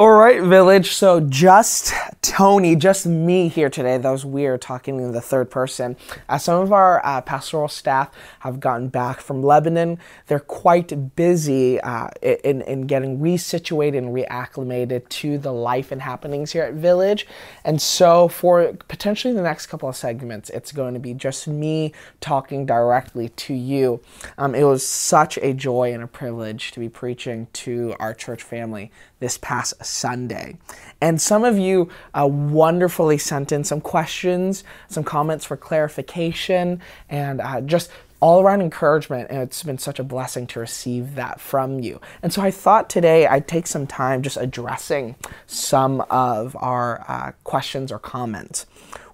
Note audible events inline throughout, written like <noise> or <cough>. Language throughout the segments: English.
All right, village. So just Tony, just me here today. That was weird talking in the third person. Uh, some of our uh, pastoral staff have gotten back from Lebanon. They're quite busy uh, in, in getting resituated and reacclimated to the life and happenings here at Village. And so for potentially the next couple of segments, it's going to be just me talking directly to you. Um, it was such a joy and a privilege to be preaching to our church family this past Sunday. And some of you uh, wonderfully sent in some questions, some comments for clarification, and uh, just all around encouragement. And it's been such a blessing to receive that from you. And so I thought today I'd take some time just addressing some of our uh, questions or comments.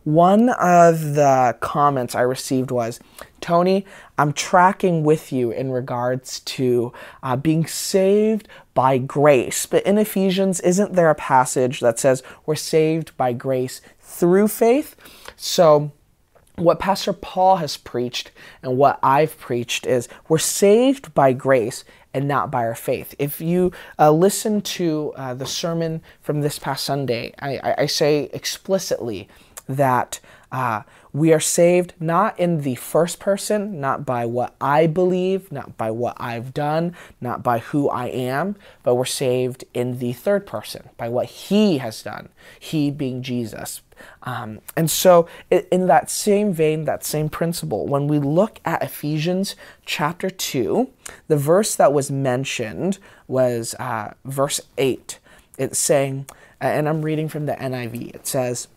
One of the comments I received was, Tony, I'm tracking with you in regards to uh, being saved by grace. But in Ephesians, isn't there a passage that says we're saved by grace through faith? So, what Pastor Paul has preached and what I've preached is we're saved by grace and not by our faith. If you uh, listen to uh, the sermon from this past Sunday, I, I, I say explicitly that uh, we are saved not in the first person, not by what I believe, not by what I've done, not by who I am, but we're saved in the third person, by what He has done, He being Jesus. Um, and so, in that same vein, that same principle, when we look at Ephesians chapter 2, the verse that was mentioned was uh, verse 8. It's saying, and I'm reading from the NIV, it says,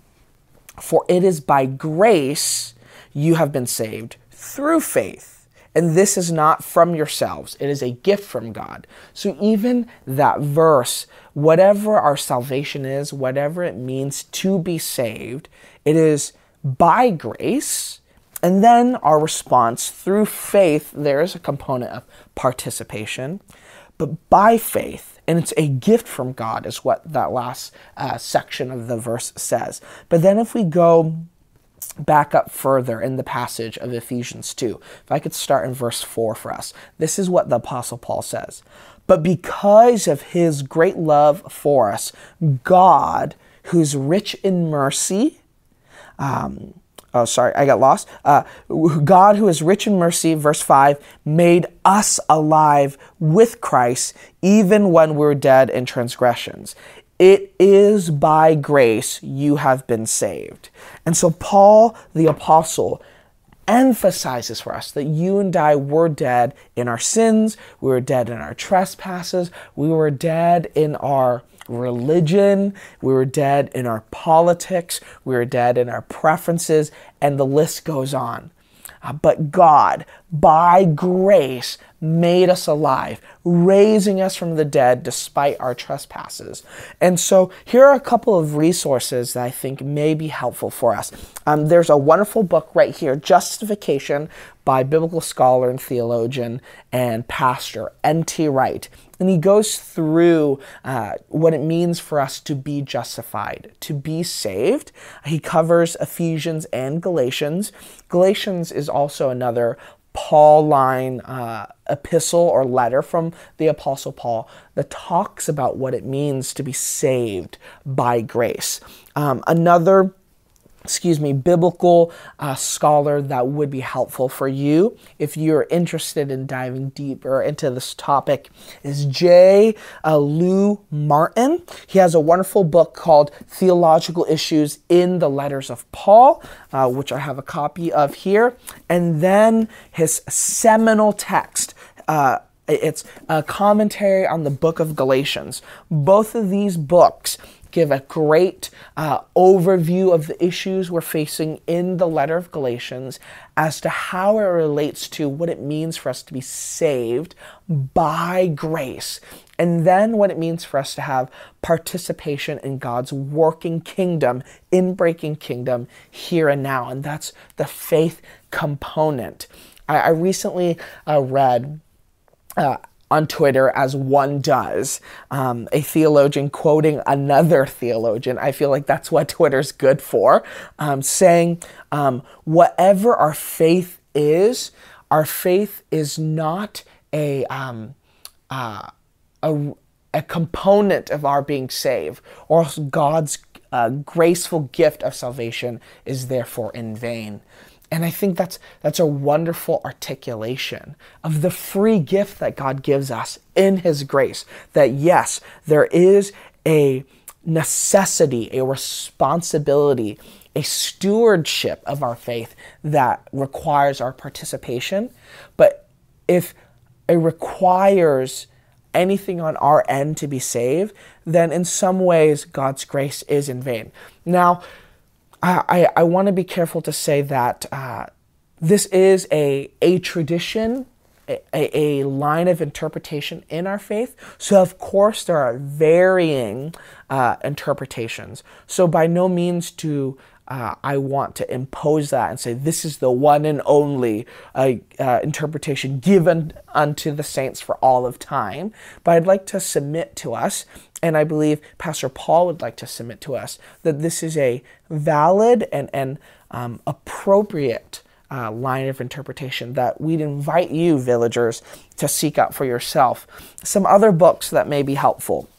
for it is by grace you have been saved through faith. And this is not from yourselves, it is a gift from God. So, even that verse, whatever our salvation is, whatever it means to be saved, it is by grace. And then our response through faith, there is a component of participation, but by faith, and it's a gift from God, is what that last uh, section of the verse says. But then if we go back up further in the passage of Ephesians 2, if I could start in verse 4 for us, this is what the Apostle Paul says. But because of his great love for us, God, who's rich in mercy, um, oh, sorry, I got lost. Uh, God, who is rich in mercy, verse 5, made us alive with Christ even when we're dead in transgressions. It is by grace you have been saved. And so, Paul the Apostle emphasizes for us that you and I were dead in our sins, we were dead in our trespasses, we were dead in our religion, we were dead in our politics, we were dead in our preferences, and the list goes on. Uh, but God, by grace, made us alive, raising us from the dead despite our trespasses. And so, here are a couple of resources that I think may be helpful for us. Um, there's a wonderful book right here, Justification, by biblical scholar and theologian and pastor N.T. Wright. And he goes through uh, what it means for us to be justified, to be saved. He covers Ephesians and Galatians. Galatians is also another Pauline uh, epistle or letter from the Apostle Paul that talks about what it means to be saved by grace. Um, another excuse me, biblical uh, scholar that would be helpful for you if you're interested in diving deeper into this topic is J. Uh, Lou Martyn. He has a wonderful book called Theological Issues in the Letters of Paul, uh, which I have a copy of here. And then his seminal text. Uh, it's a commentary on the book of Galatians. Both of these books give a great uh, overview of the issues we're facing in the letter of Galatians as to how it relates to what it means for us to be saved by grace. And then what it means for us to have participation in God's working kingdom, in breaking kingdom here and now. And that's the faith component. I, I recently uh, read uh, on Twitter as one does, um, a theologian quoting another theologian. I feel like that's what Twitter's good for, um, saying, um, whatever our faith is, our faith is not a, um, uh, a a component of our being saved, or God's uh, graceful gift of salvation is therefore in vain. And I think that's that's a wonderful articulation of the free gift that God gives us in his grace. That yes, there is a necessity, a responsibility, a stewardship of our faith that requires our participation. But if it requires anything on our end to be saved, then in some ways God's grace is in vain. Now, I, I, want to be careful to say that uh, this is a, a tradition, a, a line of interpretation in our faith. So, of course, there are varying uh, interpretations. So, by no means do uh, I want to impose that and say this is the one and only uh, uh, interpretation given unto the saints for all of time. But I'd like to submit to us, and I believe Pastor Paul would like to submit to us, that this is a valid and, and um, appropriate. Uh, line of interpretation that we'd invite you, villagers, to seek out for yourself. Some other books that may be helpful.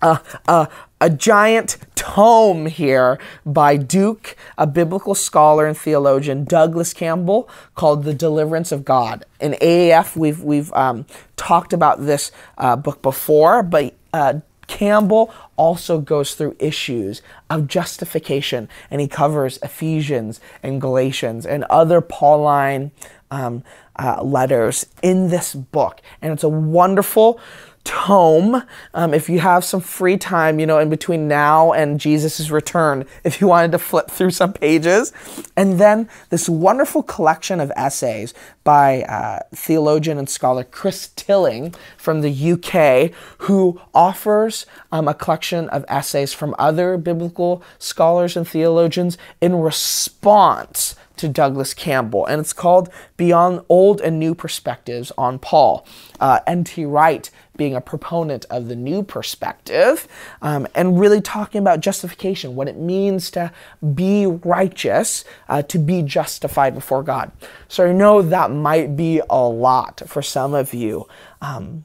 Uh, uh, a giant tome here by Duke, a biblical scholar and theologian, Douglas Campbell, called The Deliverance of God. In AAF, we've, we've um, talked about this uh, book before, but uh, Campbell also goes through issues of justification, and he covers Ephesians and Galatians and other Pauline um, uh, letters in this book. And it's a wonderful tome um, if you have some free time you know in between now and jesus' return <laughs> if you wanted to flip through some pages. And then this wonderful collection of essays by uh, theologian and scholar chris tilling from the uk who offers um, a collection of essays from other biblical scholars and theologians in response to Douglas Campbell, and it's called Beyond Old and New Perspectives on Paul. Uh, N.T. Wright being a proponent of the new perspective um, and really talking about justification, what it means to be righteous, uh, to be justified before God. So I know that might be a lot for some of you. Um,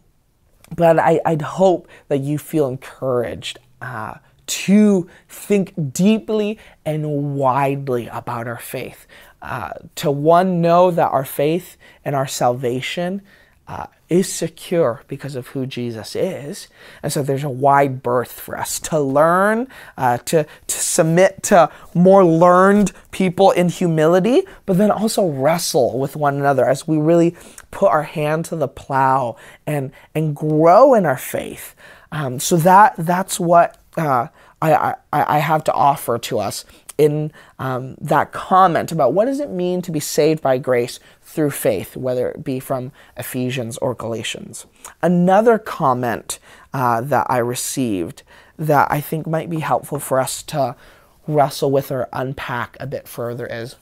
but I, would hope that you feel encouraged uh, to think deeply and widely about our faith. Uh, to one, know that our faith and our salvation uh, is secure because of who Jesus is. And so there's a wide berth for us to learn, uh, to, to submit to more learned people in humility, but then also wrestle with one another as we really put our hand to the plow and, and grow in our faith. Um, so that that's what uh, I, I, I have to offer to us in um, that comment about what does it mean to be saved by grace through faith, whether it be from Ephesians or Galatians. Another comment uh, that I received that I think might be helpful for us to wrestle with or unpack a bit further is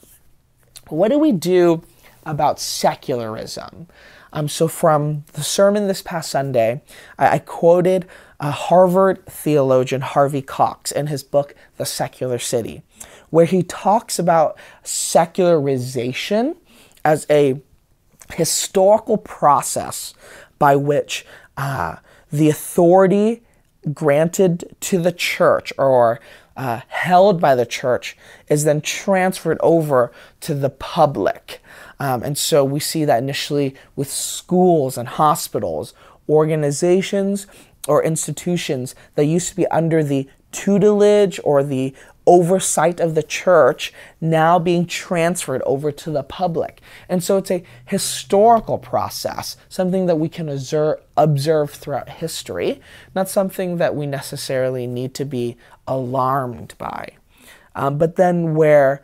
what do we do about secularism? Um, so, from the sermon this past Sunday, I, I quoted a Harvard theologian, Harvey Cox, in his book, The Secular City, where he talks about secularization as a historical process by which uh, the authority granted to the church or uh, held by the church is then transferred over to the public. Um, and so we see that initially with schools and hospitals, organizations or institutions that used to be under the tutelage or the oversight of the church now being transferred over to the public. And so it's a historical process, something that we can observe, throughout history, not something that we necessarily need to be alarmed by. Um, but then where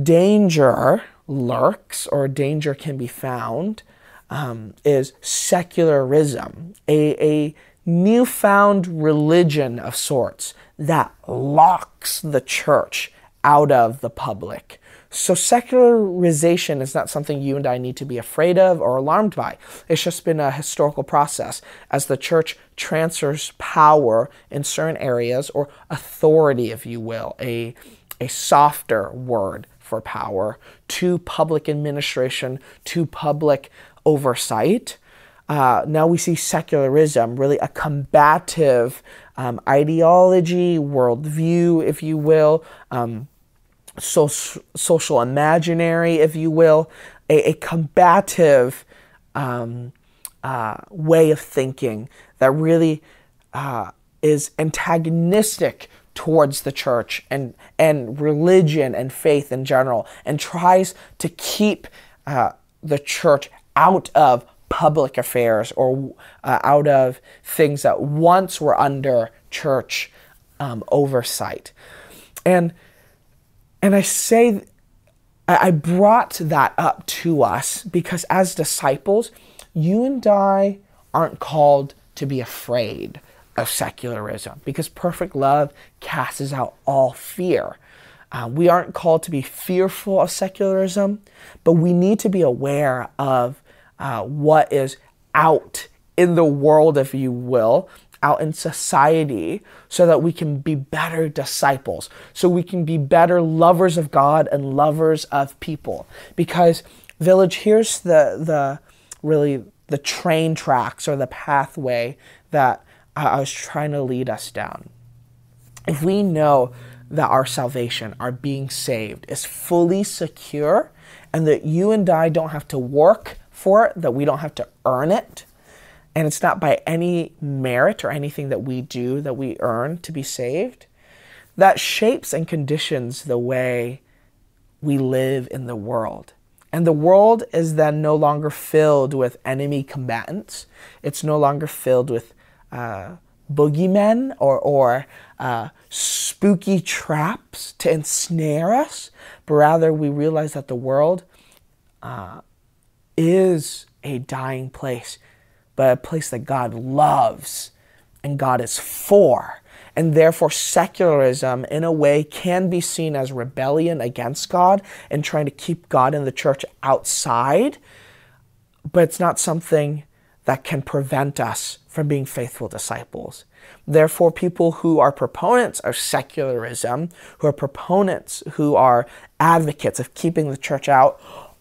danger lurks or danger can be found um, is secularism, a, a newfound religion of sorts that locks the church out of the public. So, secularization is not something you and I need to be afraid of or alarmed by. It's just been a historical process as the church transfers power in certain areas, or authority, if you will, a, a softer word for power, to public administration, to public oversight. Uh, now we see secularism, really a combative um, ideology, worldview, if you will, um, so, social imaginary, if you will, a, a combative um, uh, way of thinking that really uh, is antagonistic towards the church and, and religion and faith in general, and tries to keep uh, the church out of public affairs or uh, out of things that once were under church um, oversight. And and I say I brought that up to us because as disciples, you and I aren't called to be afraid of secularism because perfect love casts out all fear. Uh, we aren't called to be fearful of secularism, but we need to be aware of uh, what is out in the world, if you will, out in society, so that we can be better disciples, so we can be better lovers of God and lovers of people. Because, Village, here's the, the really the train tracks or the pathway that I was trying to lead us down. If we know that our salvation, our being saved, is fully secure, and that you and I don't have to work for it, that we don't have to earn it, and it's not by any merit or anything that we do that we earn to be saved, that shapes and conditions the way we live in the world. And the world is then no longer filled with enemy combatants. It's no longer filled with uh, boogeymen or, or uh, spooky traps to ensnare us, but rather we realize that the world uh, is a dying place, but a place that God loves and God is for and therefore secularism in a way can be seen as rebellion against God and trying to keep God and the church outside, but it's not something that can prevent us from being faithful disciples. Therefore, people who are proponents of secularism, who are proponents, who are advocates of keeping the church out,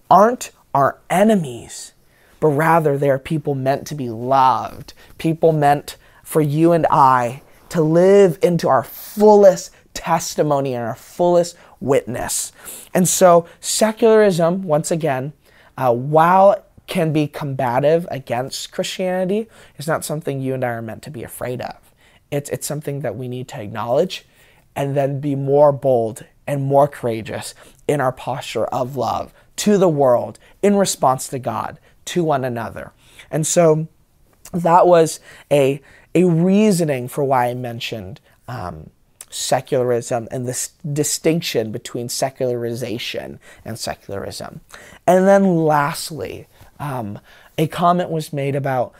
aren't our enemies, but rather they are people meant to be loved, people meant for you and I to live into our fullest testimony and our fullest witness. And so, secularism, once again, uh, while can be combative against Christianity, is not something you and I are meant to be afraid of. It's, it's something that we need to acknowledge and then be more bold and more courageous in our posture of love to the world in response to God, to one another. And so that was a a reasoning for why I mentioned um, secularism and this distinction between secularization and secularism. And then lastly, um, a comment was made about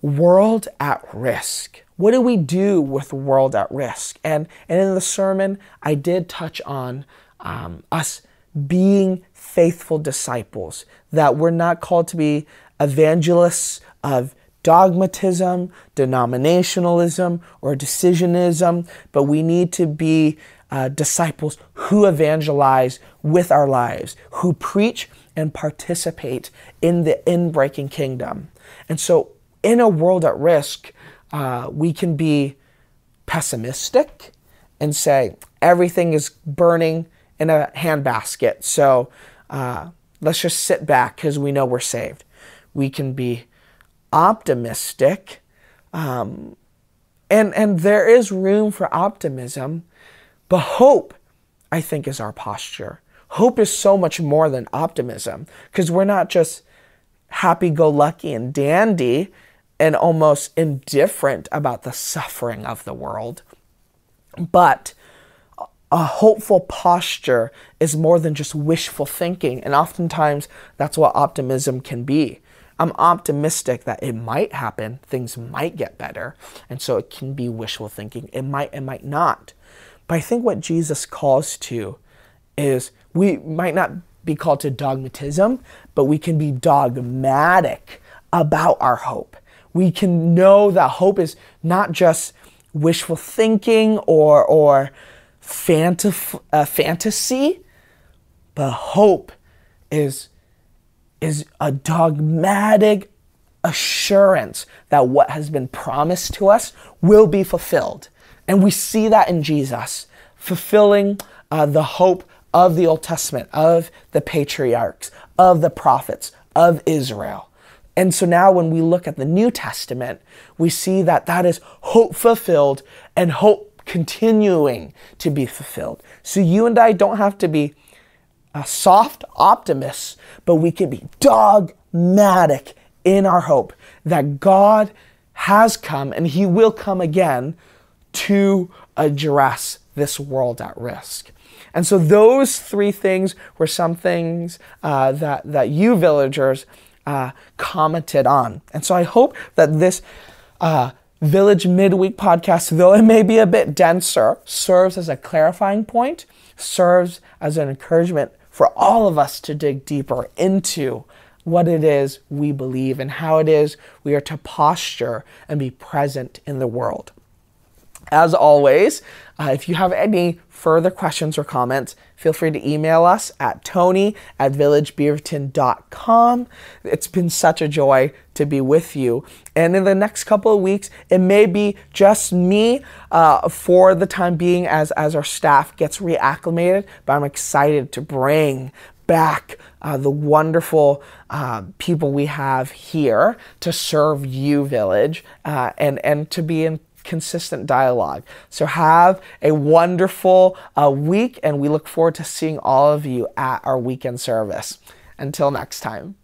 world at risk. What do we do with world at risk? And, and in the sermon, I did touch on um, us being faithful disciples, that we're not called to be evangelists of dogmatism, denominationalism, or decisionism, but we need to be uh, disciples who evangelize with our lives, who preach and participate in the inbreaking kingdom. And so, in a world at risk, uh, we can be pessimistic and say everything is burning in a handbasket. So uh, let's just sit back because we know we're saved. We can be optimistic. Um, and, and there is room for optimism, but hope, I think, is our posture. Hope is so much more than optimism because we're not just happy go lucky and dandy and almost indifferent about the suffering of the world, but a hopeful posture is more than just wishful thinking. And oftentimes, that's what optimism can be. I'm optimistic that it might happen, things might get better, and so it can be wishful thinking. It might, it might not. But I think what Jesus calls to is we might not be called to dogmatism, but we can be dogmatic about our hope. We can know that hope is not just wishful thinking or, or fantaf- uh, fantasy, but hope is is a dogmatic assurance that what has been promised to us will be fulfilled. And we see that in Jesus, fulfilling uh, the hope of the Old Testament, of the patriarchs, of the prophets, of Israel. And so now when we look at the New Testament, we see that that is hope fulfilled and hope continuing to be fulfilled. So you and I don't have to be a soft optimists, but we can be dogmatic in our hope that God has come and he will come again to address this world at risk. And so those three things were some things uh, that, that you villagers uh, commented on. And so I hope that this uh, Village Midweek podcast, though it may be a bit denser, serves as a clarifying point, serves as an encouragement for all of us to dig deeper into what it is we believe and how it is we are to posture and be present in the world. As always, uh, if you have any further questions or comments, feel free to email us at tony at villagebeaverton.com. It's been such a joy to be with you. And in the next couple of weeks, it may be just me uh, for the time being as, as our staff gets reacclimated, but I'm excited to bring back uh, the wonderful uh, people we have here to serve you, Village, uh, and, and to be in consistent dialogue. So have a wonderful uh, week, and we look forward to seeing all of you at our weekend service. Until next time.